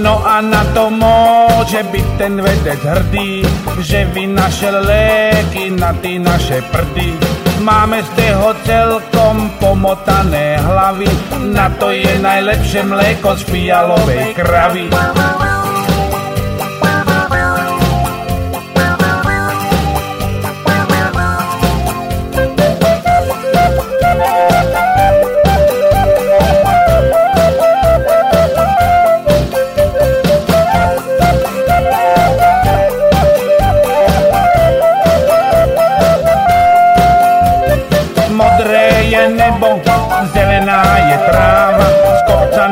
No a na to môže byť ten vedec hrdý, že vynašel léky na ty naše prdy. Máme z toho celkom pomotané hlavy, na to je najlepšie mléko z fialovej kravy.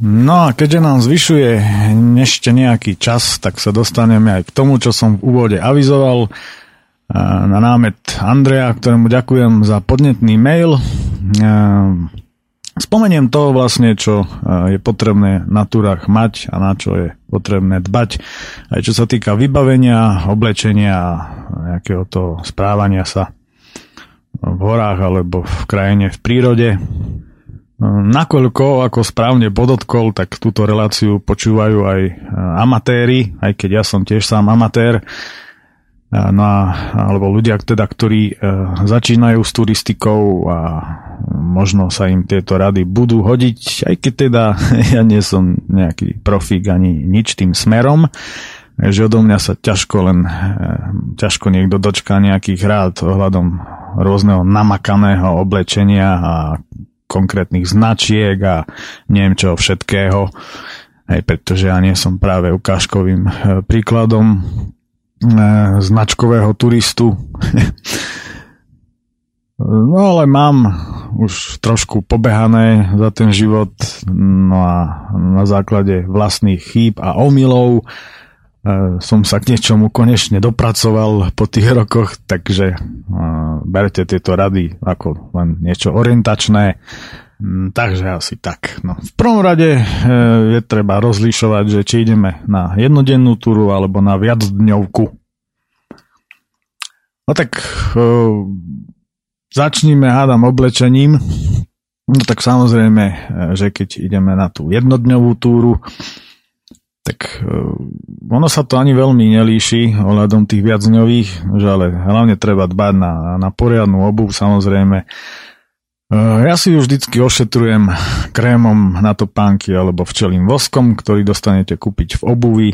No a keďže nám zvyšuje ešte nejaký čas, tak sa dostaneme aj k tomu, čo som v úvode avizoval na námet Andreja, ktorému ďakujem za podnetný mail. Spomeniem to vlastne, čo je potrebné na túrach mať a na čo je potrebné dbať. Aj čo sa týka vybavenia, oblečenia a nejakého toho správania sa v horách alebo v krajine, v prírode. Nakoľko, ako správne podotkol, tak túto reláciu počúvajú aj e, amatéri, aj keď ja som tiež sám amatér, e, no alebo ľudia, teda, ktorí e, začínajú s turistikou a možno sa im tieto rady budú hodiť, aj keď teda ja nie som nejaký profík ani nič tým smerom, že odo mňa sa ťažko len, ťažko niekto dočká nejakých rád ohľadom rôzneho namakaného oblečenia a konkrétnych značiek a neviem čo všetkého. Hej, pretože ja nie som práve ukážkovým e, príkladom e, značkového turistu. no ale mám už trošku pobehané za ten život, no a na základe vlastných chýb a omylov som sa k niečomu konečne dopracoval po tých rokoch, takže e, berte tieto rady ako len niečo orientačné. Mm, takže asi tak. No, v prvom rade e, je treba rozlišovať, že či ideme na jednodennú túru alebo na viacdňovku. No tak začníme hádam oblečením. No tak samozrejme, že keď ideme na tú jednodňovú túru, tak uh, ono sa to ani veľmi nelíši ohľadom tých viacňových, že ale hlavne treba dbať na, na poriadnu obu, samozrejme. Uh, ja si ju vždycky ošetrujem krémom na topánky alebo včelým voskom, ktorý dostanete kúpiť v obuvi.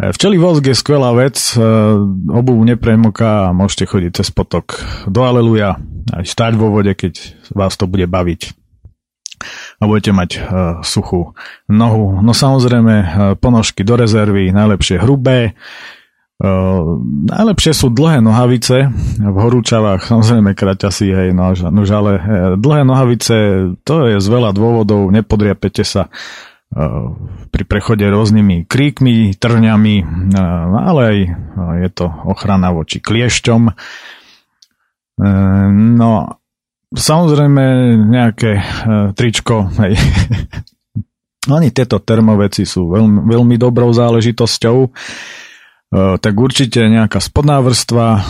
Uh, včelý vosk je skvelá vec, obuv nepremoká a môžete chodiť cez potok do Aleluja, aj stať vo vode, keď vás to bude baviť a budete mať uh, suchú nohu. No samozrejme, uh, ponožky do rezervy, najlepšie hrubé, Uh, najlepšie sú dlhé nohavice v horúčavách, samozrejme kraťasy, hej, no, nož, ale uh, dlhé nohavice, to je z veľa dôvodov, nepodriapete sa uh, pri prechode rôznymi kríkmi, trňami, uh, ale aj uh, je to ochrana voči kliešťom. No Samozrejme nejaké uh, tričko, hej. Ani tieto termoveci sú veľmi, veľmi dobrou záležitosťou. Uh, tak určite nejaká spodná vrstva, uh,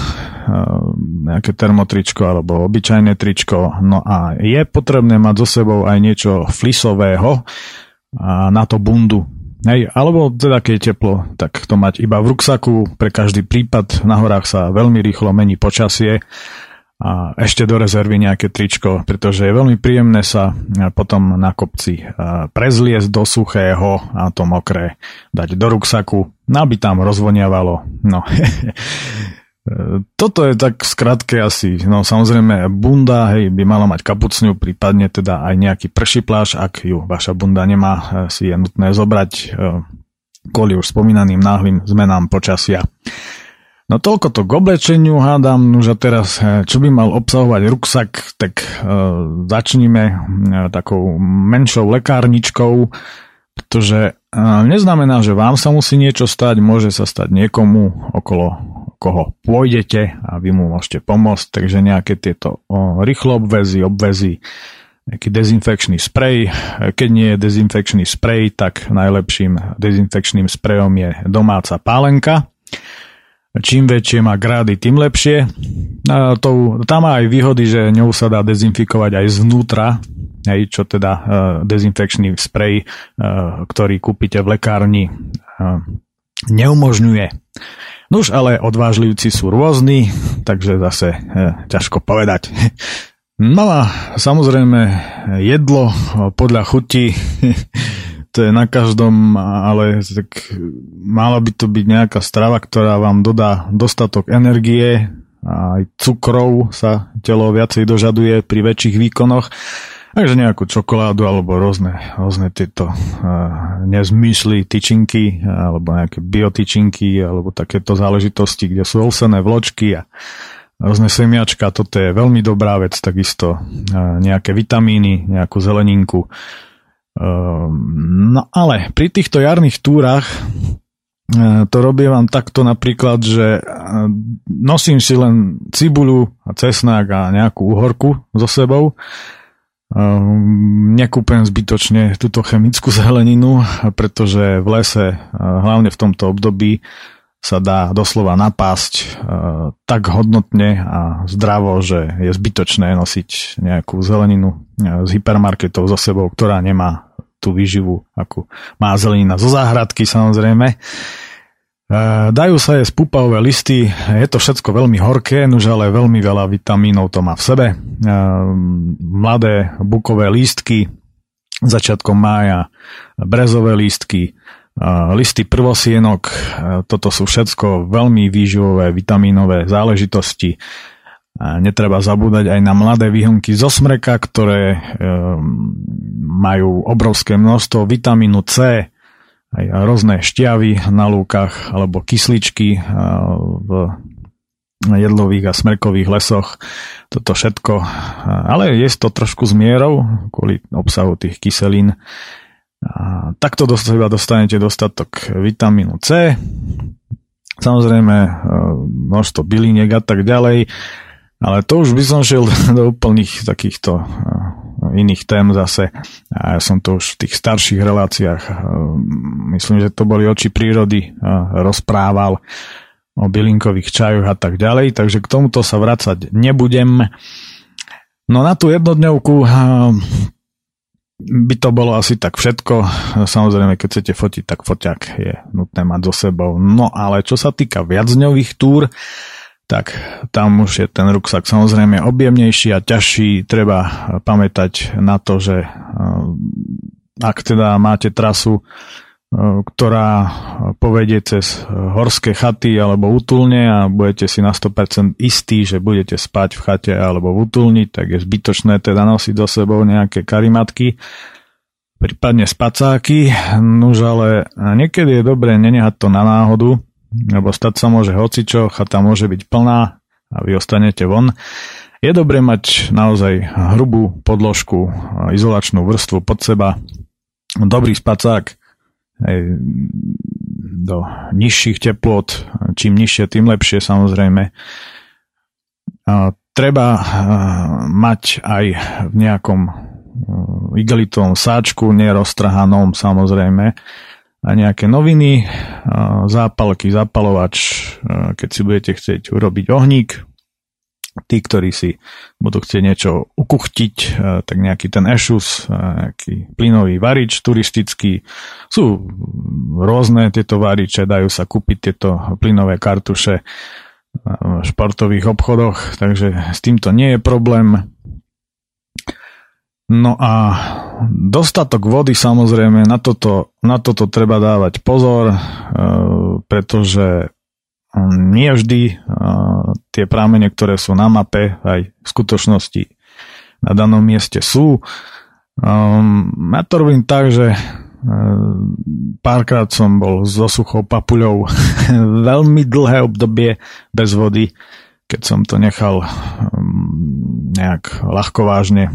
nejaké termotričko alebo obyčajné tričko. No a je potrebné mať so sebou aj niečo flisového a na to bundu. Hej, alebo teda keď je teplo, tak to mať iba v ruksaku. Pre každý prípad na horách sa veľmi rýchlo mení počasie a ešte do rezervy nejaké tričko, pretože je veľmi príjemné sa potom na kopci prezliesť do suchého a to mokré dať do ruksaku, aby tam rozvoniavalo. No. Toto je tak skratke asi, no samozrejme bunda, hej, by mala mať kapucňu, prípadne teda aj nejaký prší pláž, ak ju vaša bunda nemá, si je nutné zobrať kvôli už spomínaným náhlým zmenám počasia. No toľko to k oblečeniu hádam, už a teraz čo by mal obsahovať ruksak, tak uh, začníme uh, takou menšou lekárničkou, pretože uh, neznamená, že vám sa musí niečo stať, môže sa stať niekomu, okolo koho pôjdete a vy mu môžete pomôcť, takže nejaké tieto uh, rýchlo obvezy, obvezy, nejaký dezinfekčný sprej. Keď nie je dezinfekčný sprej, tak najlepším dezinfekčným sprejom je domáca pálenka. Čím väčšie má grády, tým lepšie. To, tam má aj výhody, že ňou sa dá dezinfikovať aj zvnútra, hej, čo teda uh, dezinfekčný sprej, uh, ktorý kúpite v lekárni, uh, neumožňuje. Nuž, ale odvážlivci sú rôzni, takže zase uh, ťažko povedať. No a samozrejme jedlo podľa chuti to je na každom, ale tak mala by to byť nejaká strava, ktorá vám dodá dostatok energie a aj cukrov sa telo viacej dožaduje pri väčších výkonoch. Takže nejakú čokoládu alebo rôzne, rôzne tieto uh, nezmysly, tyčinky alebo nejaké biotyčinky alebo takéto záležitosti, kde sú olsené vločky a rôzne semiačka, toto je veľmi dobrá vec, takisto nejaké vitamíny, nejakú zeleninku. Ehm, no ale pri týchto jarných túrach e, to robím vám takto napríklad, že e, nosím si len cibuľu a cesnák a nejakú uhorku so sebou. Ehm, nekúpem zbytočne túto chemickú zeleninu, pretože v lese, e, hlavne v tomto období, sa dá doslova napásť tak hodnotne a zdravo, že je zbytočné nosiť nejakú zeleninu z hypermarketov so sebou, ktorá nemá tú výživu, ako má zelenina zo záhradky samozrejme. E, dajú sa jesť pupahové listy, je to všetko veľmi horké, nuž ale veľmi veľa vitamínov to má v sebe. E, mladé bukové lístky, začiatkom mája, brezové lístky, listy prvosienok, toto sú všetko veľmi výživové, vitamínové záležitosti. Netreba zabúdať aj na mladé výhonky zo smreka, ktoré ehm, majú obrovské množstvo vitamínu C, aj rôzne šťavy na lúkach alebo kysličky v jedlových a smrkových lesoch. Toto všetko, ale je to trošku zmierou kvôli obsahu tých kyselín. A takto do seba dostanete dostatok vitamínu C, samozrejme e, množstvo byliniek a tak ďalej, ale to už by som šiel do úplných takýchto e, iných tém zase. A ja som to už v tých starších reláciách, e, myslím, že to boli oči prírody, rozprával o bylinkových čajoch a tak ďalej, takže k tomuto sa vracať nebudem. No na tú jednodňovku by to bolo asi tak všetko. Samozrejme, keď chcete fotiť, tak foťak je nutné mať so sebou. No ale čo sa týka viacdňových túr, tak tam už je ten ruksak samozrejme objemnejší a ťažší. Treba pamätať na to, že eh, ak teda máte trasu ktorá povedie cez horské chaty alebo útulne a budete si na 100% istí, že budete spať v chate alebo v útulni, tak je zbytočné teda nosiť do sebou nejaké karimatky, prípadne spacáky, nuž ale niekedy je dobré nenehať to na náhodu, lebo stať sa môže hocičo, chata môže byť plná a vy ostanete von. Je dobré mať naozaj hrubú podložku, izolačnú vrstvu pod seba, dobrý spacák, do nižších teplot, čím nižšie, tým lepšie samozrejme. Treba mať aj v nejakom igelitovom sáčku, neroztrhanom samozrejme, a nejaké noviny, zápalky, zapalovač, keď si budete chcieť urobiť ohník, tí, ktorí si budú chcieť niečo ukuchtiť, tak nejaký ten ešus, nejaký plynový varič turistický. Sú rôzne tieto variče, dajú sa kúpiť tieto plynové kartuše v športových obchodoch, takže s týmto nie je problém. No a dostatok vody samozrejme, na toto, na toto treba dávať pozor, eh, pretože nie vždy tie prámene, ktoré sú na mape, aj v skutočnosti na danom mieste sú. Um, ja to robím tak, že párkrát som bol so suchou papuľou veľmi dlhé obdobie bez vody, keď som to nechal um, nejak ľahko vážne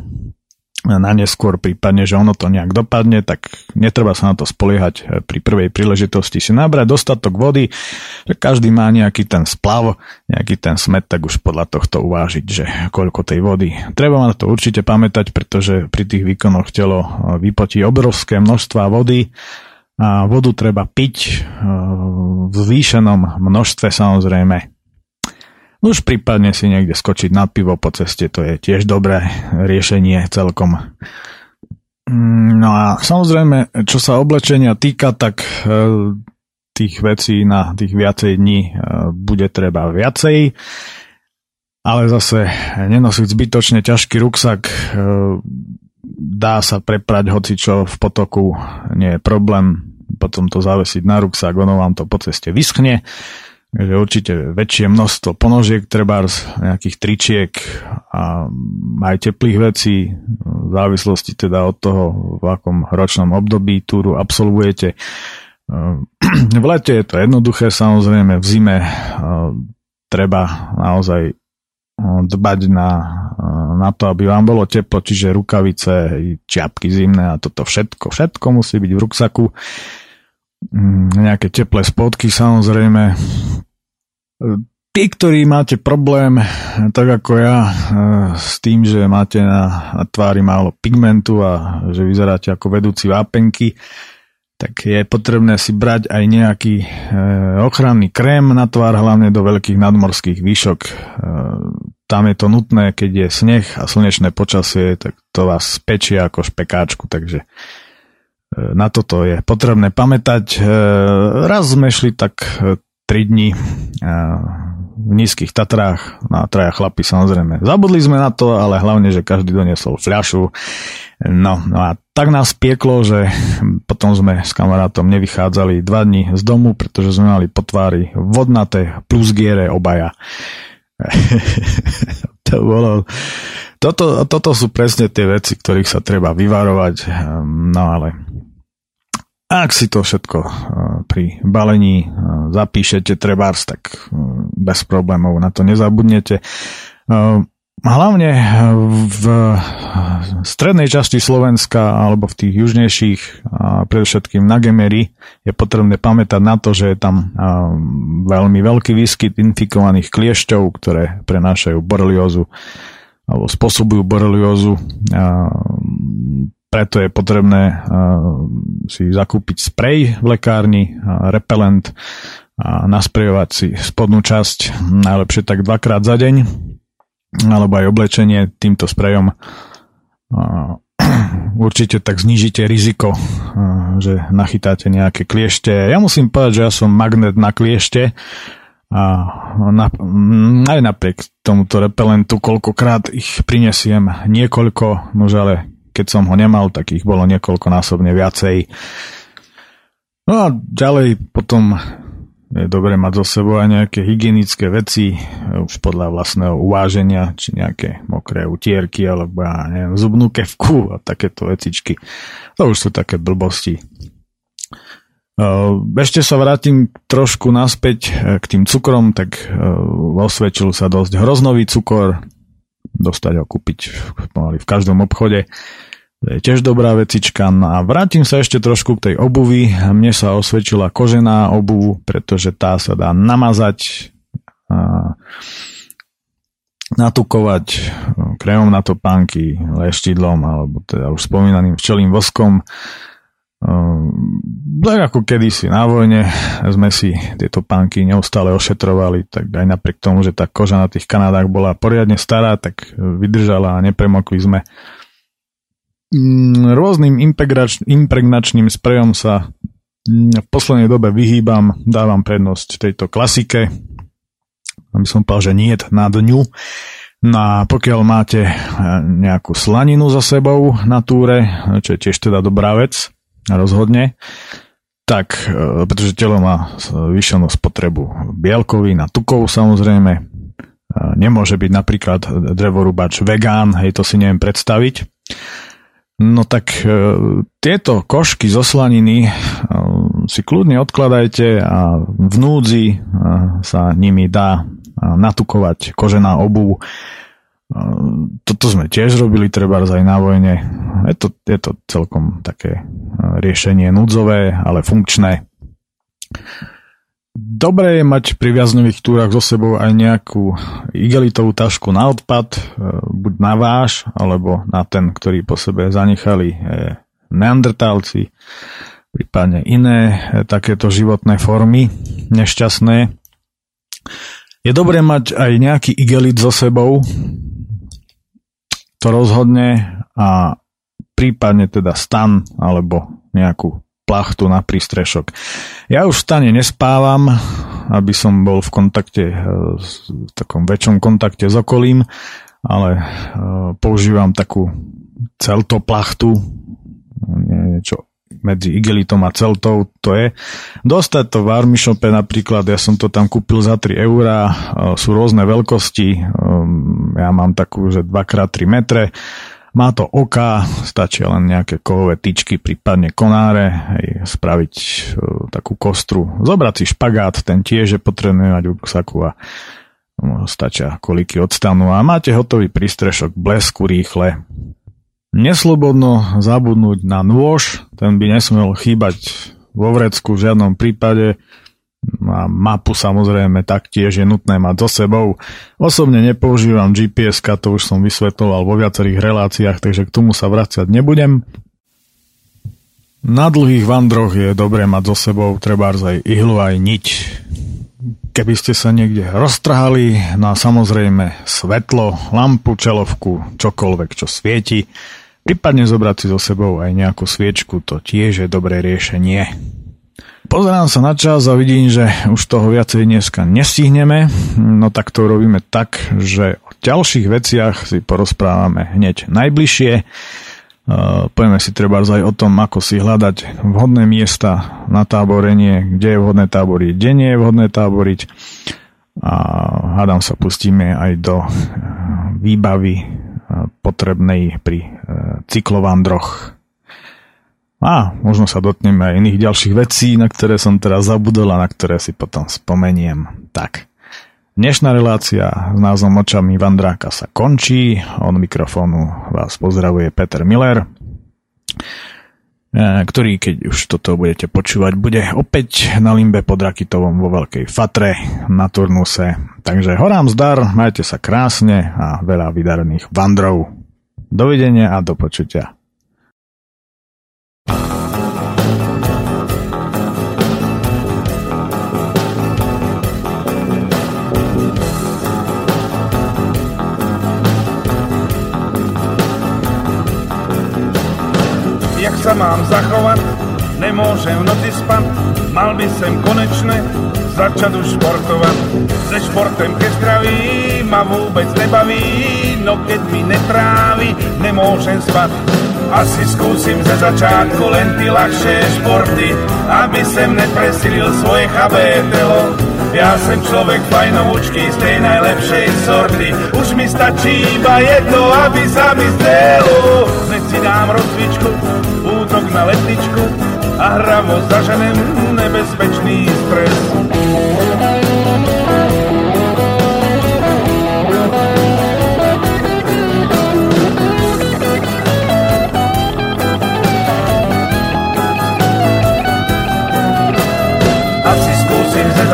na neskôr, prípadne, že ono to nejak dopadne, tak netreba sa na to spoliehať eh, pri prvej príležitosti si nabrať dostatok vody, že každý má nejaký ten splav, nejaký ten smet, tak už podľa tohto uvážiť, že koľko tej vody. Treba na to určite pamätať, pretože pri tých výkonoch telo eh, vypotí obrovské množstva vody a vodu treba piť eh, v zvýšenom množstve samozrejme už prípadne si niekde skočiť na pivo po ceste, to je tiež dobré riešenie celkom. Mm, no a samozrejme, čo sa oblečenia týka, tak e, tých vecí na tých viacej dní e, bude treba viacej, ale zase nenosiť zbytočne ťažký ruksak, e, dá sa preprať hoci čo v potoku, nie je problém, potom to zavesiť na ruksak, ono vám to po ceste vyschne Takže určite väčšie množstvo ponožiek, treba nejakých tričiek a aj teplých vecí, v závislosti teda od toho, v akom ročnom období túru absolvujete. V lete je to jednoduché, samozrejme v zime treba naozaj dbať na, na to, aby vám bolo teplo, čiže rukavice, čiapky zimné a toto všetko, všetko musí byť v ruksaku nejaké teplé spodky samozrejme. Tí, ktorí máte problém, tak ako ja, e, s tým, že máte na, na tvári málo pigmentu a že vyzeráte ako vedúci vápenky, tak je potrebné si brať aj nejaký e, ochranný krém na tvár, hlavne do veľkých nadmorských výšok. E, tam je to nutné, keď je sneh a slnečné počasie, tak to vás pečie ako špekáčku, takže na toto je potrebné pamätať. E, raz sme šli tak 3 e, dní e, v nízkych Tatrách, na traja chlapi samozrejme. Zabudli sme na to, ale hlavne, že každý doniesol fľašu. No, no a tak nás pieklo, že potom sme s kamarátom nevychádzali dva dní z domu, pretože sme mali po tvári vodnaté plus giere obaja. to bolo... Toto, toto sú presne tie veci, ktorých sa treba vyvarovať. No ale ak si to všetko eh, pri balení eh, zapíšete trebárs, tak eh, bez problémov na to nezabudnete. Hlavne v strednej časti Slovenska alebo v tých južnejších, predovšetkým na Gemery, je potrebné pamätať na to, že je tam veľmi veľký výskyt infikovaných kliešťov, ktoré prenášajú boreliózu alebo spôsobujú boreliózu preto je potrebné si zakúpiť sprej v lekárni, repelent a nasprejovať si spodnú časť, najlepšie tak dvakrát za deň, alebo aj oblečenie týmto sprejom. Určite tak znížite riziko, že nachytáte nejaké kliešte. Ja musím povedať, že ja som magnet na kliešte, a na, aj napriek tomuto repelentu, koľkokrát ich prinesiem niekoľko, nože ale keď som ho nemal, tak ich bolo niekoľkonásobne viacej. No a ďalej potom je dobre mať zo sebou aj nejaké hygienické veci, už podľa vlastného uváženia, či nejaké mokré utierky, alebo ja neviem, zubnú kevku a takéto vecičky. To už sú také blbosti. Ešte sa vrátim trošku naspäť k tým cukrom, tak osvedčil sa dosť hroznový cukor, dostať ho kúpiť v, v každom obchode. To je tiež dobrá vecička. No a vrátim sa ešte trošku k tej obuvi. Mne sa osvedčila kožená obuv, pretože tá sa dá namazať, a natukovať krémom na topánky, leštidlom alebo teda už spomínaným včelým voskom. Tak ako kedysi na vojne sme si tieto pánky neustále ošetrovali, tak aj napriek tomu, že tá koža na tých Kanadách bola poriadne stará, tak vydržala a nepremokli sme. Mm, rôznym impregnačným sprejom sa v poslednej dobe vyhýbam, dávam prednosť tejto klasike, aby som povedal, že nie na dňu. No a pokiaľ máte nejakú slaninu za sebou na túre, čo je tiež teda dobrá vec, rozhodne, tak, e, pretože telo má vyššenú spotrebu bielkovín a tukov samozrejme, nemôže byť napríklad drevorúbač vegán, hej, to si neviem predstaviť. No tak tieto košky zo slaniny si kľudne odkladajte a v núdzi sa nimi dá natukovať kožená obuv. Toto sme tiež robili treba aj na vojne. Je to, je to celkom také riešenie núdzové, ale funkčné. Dobre je mať pri viaznových túrach so sebou aj nejakú igelitovú tašku na odpad, buď na váš, alebo na ten, ktorý po sebe zanechali neandertálci prípadne iné e, takéto životné formy nešťastné. Je dobré mať aj nejaký igelit so sebou, to rozhodne a prípadne teda stan alebo nejakú plachtu na prístrešok. Ja už v stane nespávam, aby som bol v kontakte, e, v takom väčšom kontakte s okolím, ale e, používam takú celtoplachtu, niečo medzi igelitom a celtou to je. Dostať to v Armishope napríklad, ja som to tam kúpil za 3 eurá, e, sú rôzne veľkosti, e, ja mám takú, že 2x3 metre, má to oka, stačí len nejaké kovové tyčky, prípadne konáre, hej, spraviť uh, takú kostru, zobrať si špagát, ten tiež je potrebné mať v ruksaku a no, stačia koliky odstanú a máte hotový prístrešok, blesku rýchle, Neslobodno zabudnúť na nôž, ten by nesmel chýbať vo vrecku v žiadnom prípade. A mapu samozrejme taktiež je nutné mať so sebou. Osobne nepoužívam GPS, to už som vysvetloval vo viacerých reláciách, takže k tomu sa vracať nebudem. Na dlhých vandroch je dobré mať so sebou treba aj ihlu aj niť. Keby ste sa niekde roztrhali, no a samozrejme svetlo, lampu, čelovku, čokoľvek, čo svieti, Prípadne zobrať si so sebou aj nejakú sviečku, to tiež je dobré riešenie. Pozerám sa na čas a vidím, že už toho viacej dneska nestihneme, no tak to robíme tak, že o ďalších veciach si porozprávame hneď najbližšie. Uh, poďme si treba aj o tom, ako si hľadať vhodné miesta na táborenie, kde je vhodné táboriť, kde nie je vhodné táboriť. A hádam sa pustíme aj do výbavy potrebnej pri e, cyklovandroch. A možno sa dotkneme aj iných ďalších vecí, na ktoré som teraz zabudol a na ktoré si potom spomeniem. Tak, dnešná relácia s názvom Očami Vandráka sa končí. Od mikrofónu vás pozdravuje Peter Miller. E, ktorý, keď už toto budete počúvať, bude opäť na Limbe pod Rakitovom vo Veľkej Fatre na turnuse. Takže horám zdar, majte sa krásne a veľa vydarených vandrov. Dovidenia a do počutia. sa mám zachovať, nemôžem v noci spať, mal by sem konečne začať už športovať. Se športem ke zdraví ma vôbec nebaví, no keď mi netrávi, nemôžem spať. Asi skúsim ze začátku len ty ľahšie športy, aby sem nepresilil svoje chabé telo. Ja som človek fajnovúčky z tej najlepšej sorty, už mi stačí iba jedno, aby sa mi zdelo. Hneď si dám rozcvičku, útok na letničku a hravo zaženem nebezpečný stres.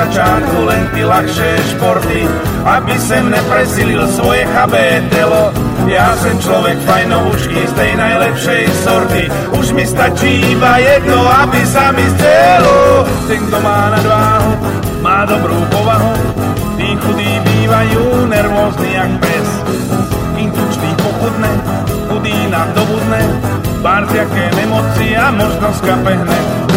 Začátku len ty ľahšie športy, aby sem nepresilil svoje chabé telo. Ja som človek fajnovúčky z tej najlepšej sorty, už mi stačí iba jedno, aby sa mi zdelo. Ten, kto má nadváhu, má dobrú povahu, tí chudí bývajú nervózni jak pes. Kým tučný pochudne, chudý nadobudne, pár nemoci a možno skape hned.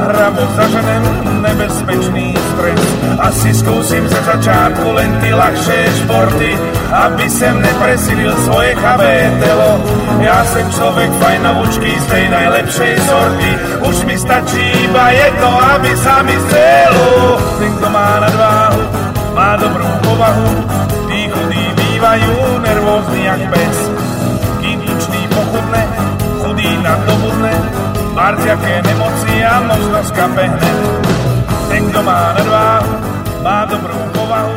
Hravo zaženem nebezpečný stres. Asi skúsim ze začátku len ty ľahšie športy, aby sem nepresilil svoje chabé telo. Ja som človek fajnovúčky z tej najlepšej sorty, už mi stačí iba jedno, aby sa mi chcelo. Ten, kto má nadváhu, má dobrú povahu, tí chudí bývajú nervózni jak pes. Kým tučný pochudne, chudý nadobudne, Marťaké nemoci a možno skape hned. Ten, kto má nadváhu, má dobrú povahu,